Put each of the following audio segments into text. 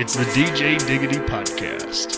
It's the DJ Diggity Podcast.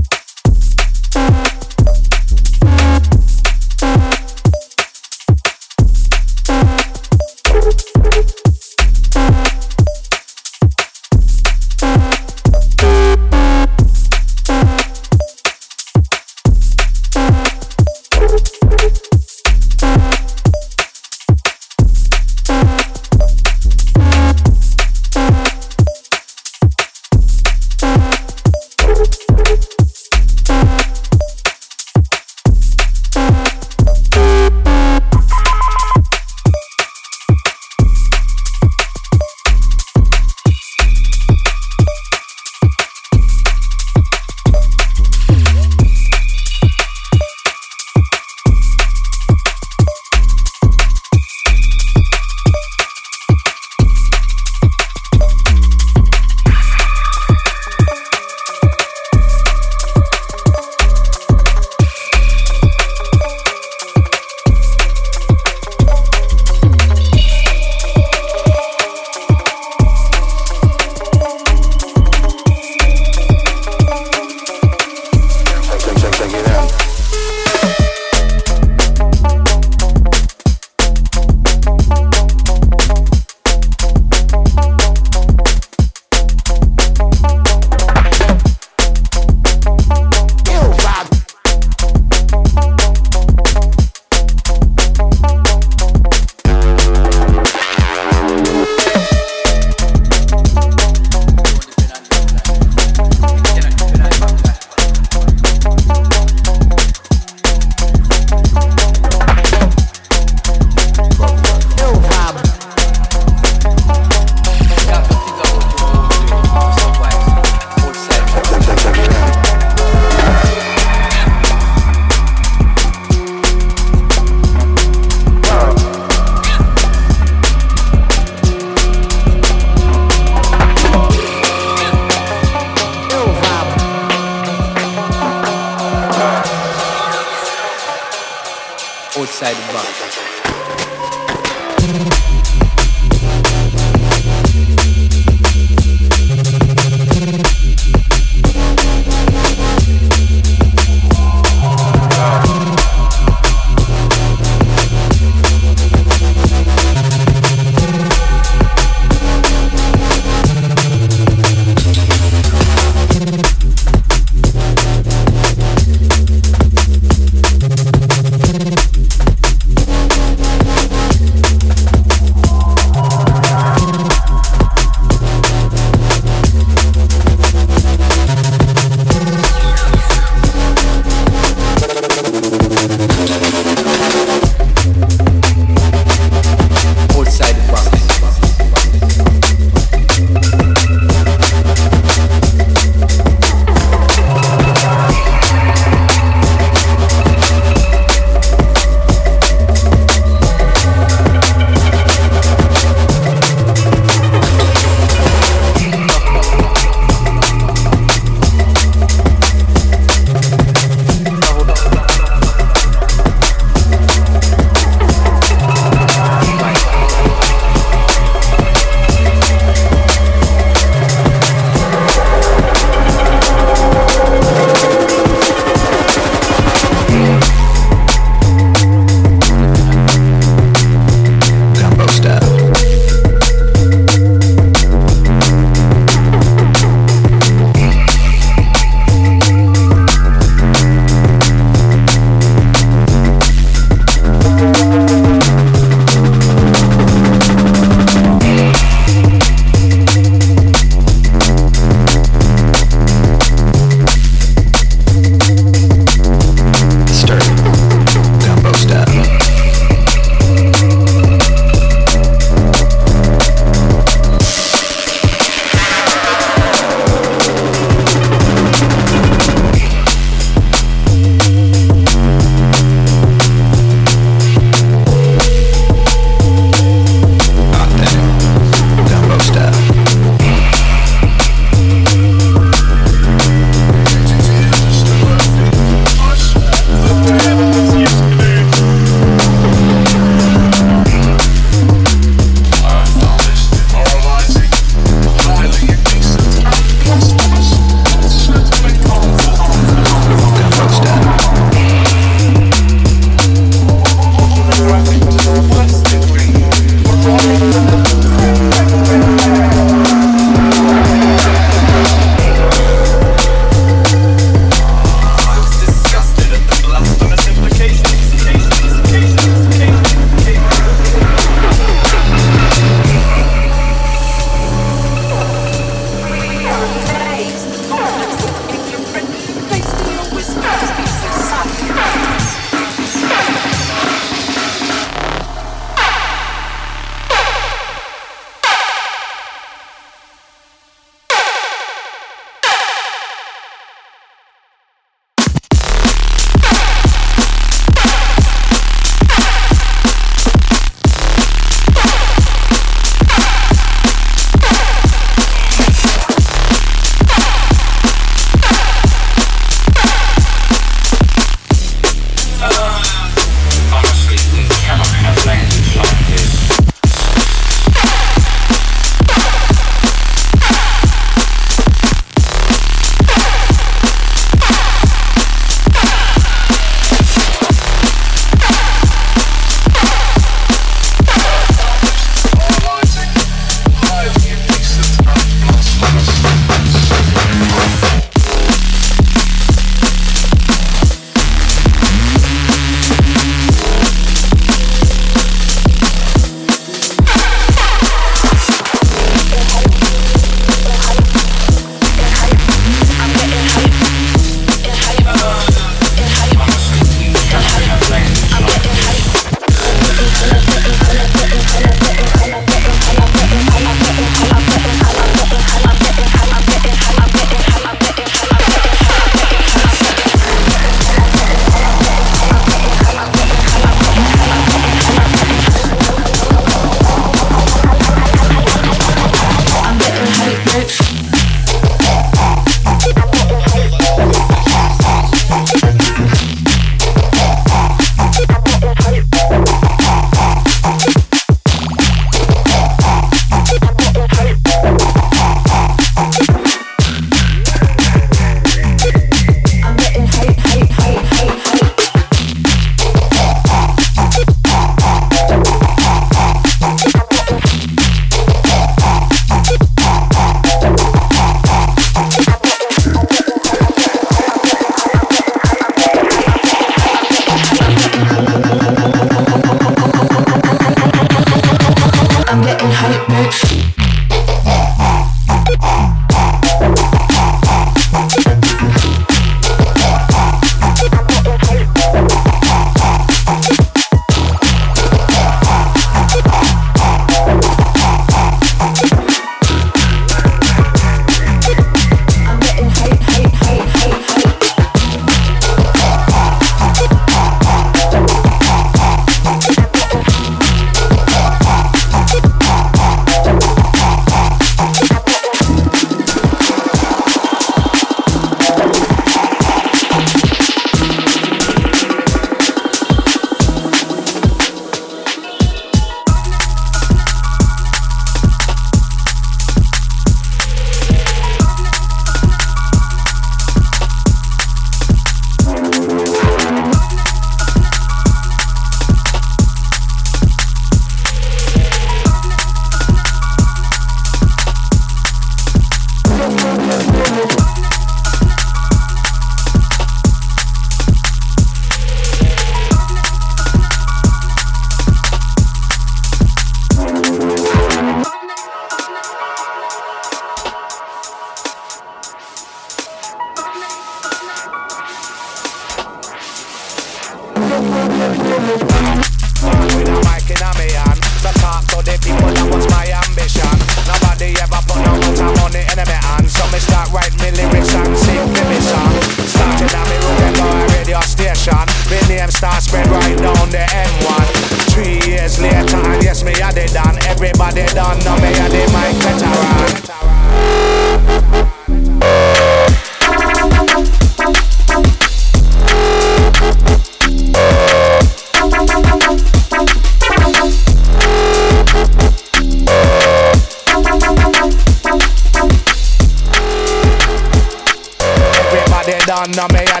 on, no a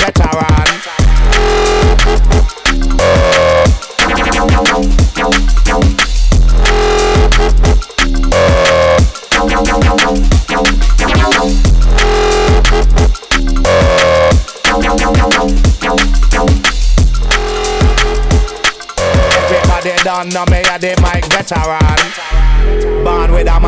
veteran. Everybody done, no me a the mic veteran. Born with a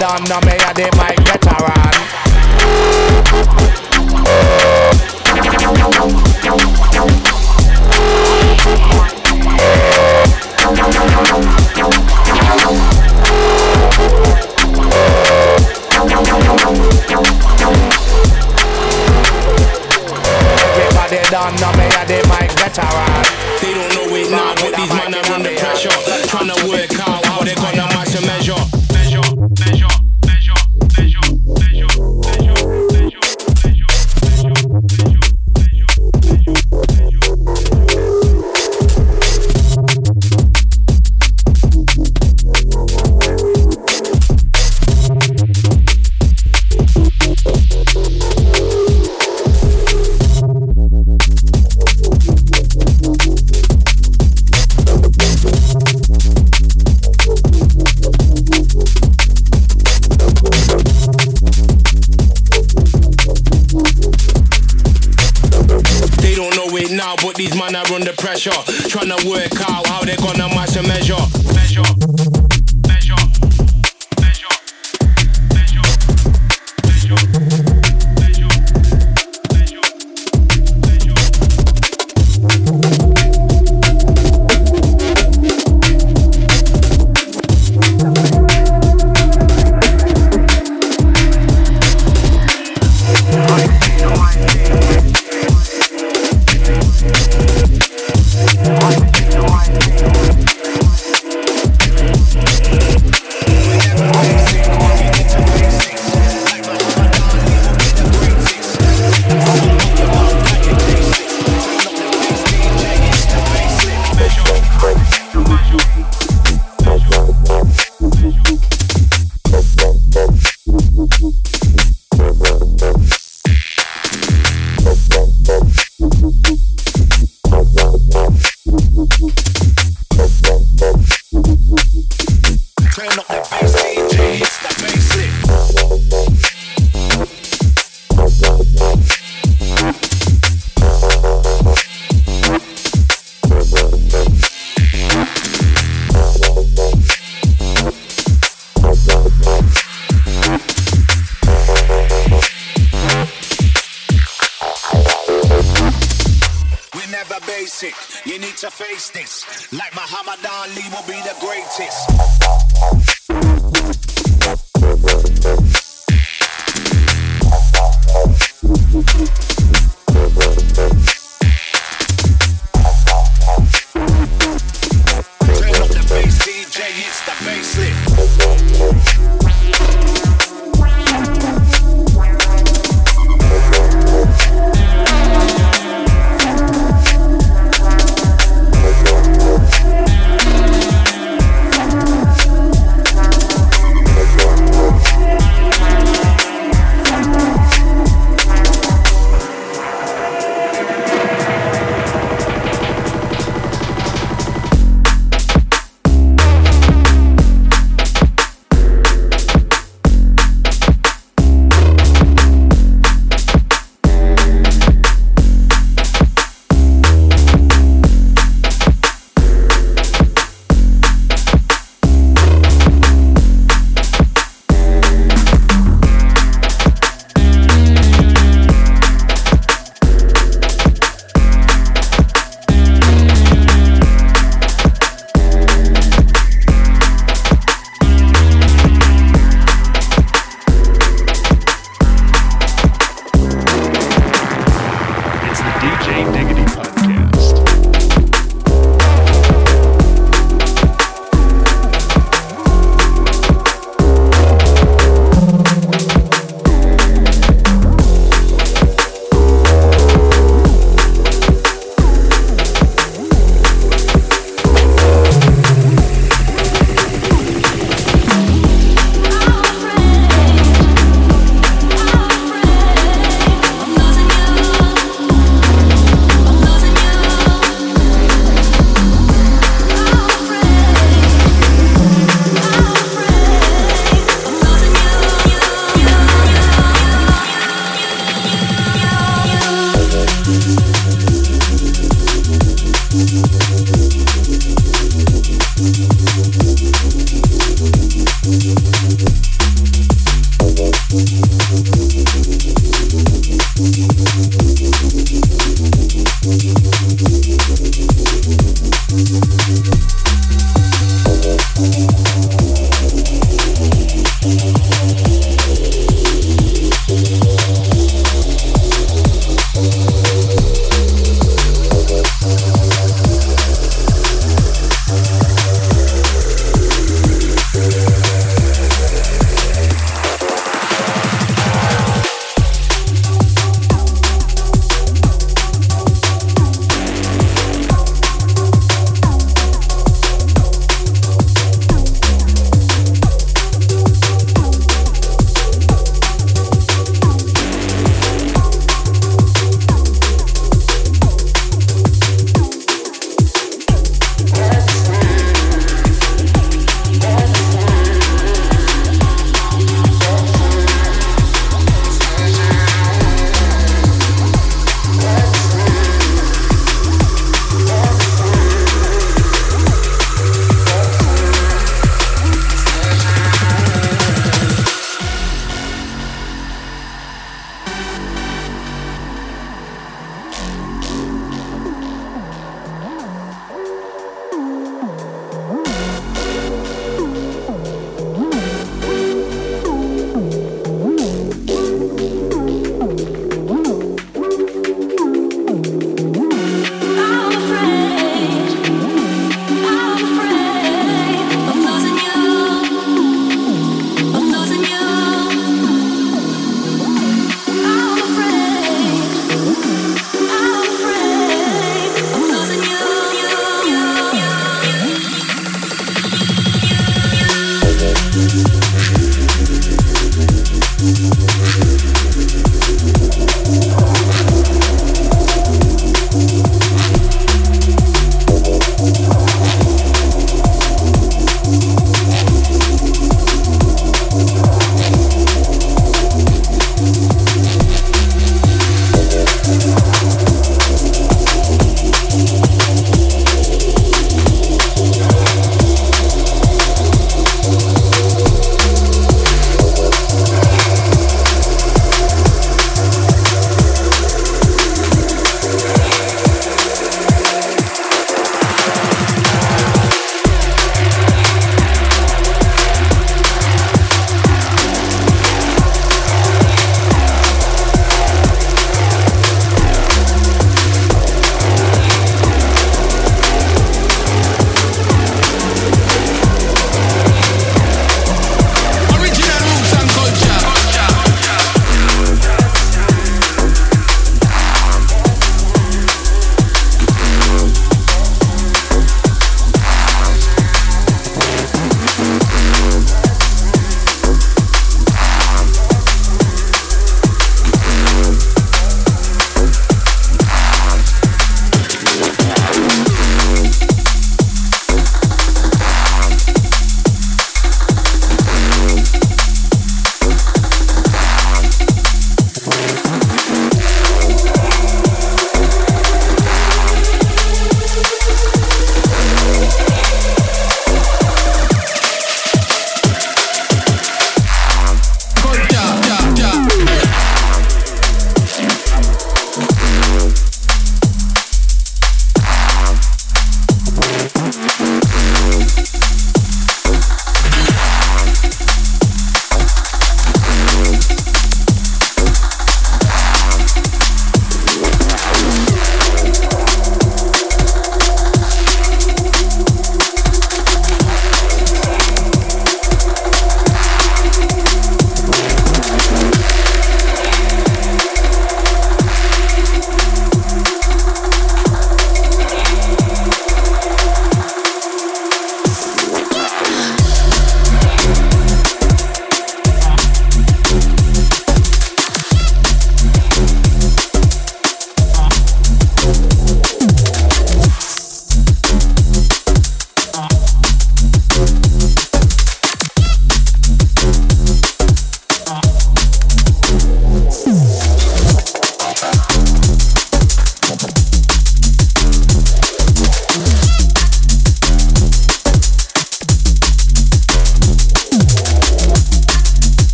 done, now me a the mic veteran. Everybody done, now me a the mic veteran. They don't know it now, but these men are under pressure, trying to work out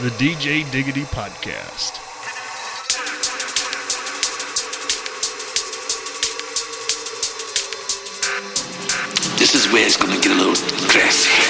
the DJ Diggity Podcast. This is where it's gonna get a little dressy.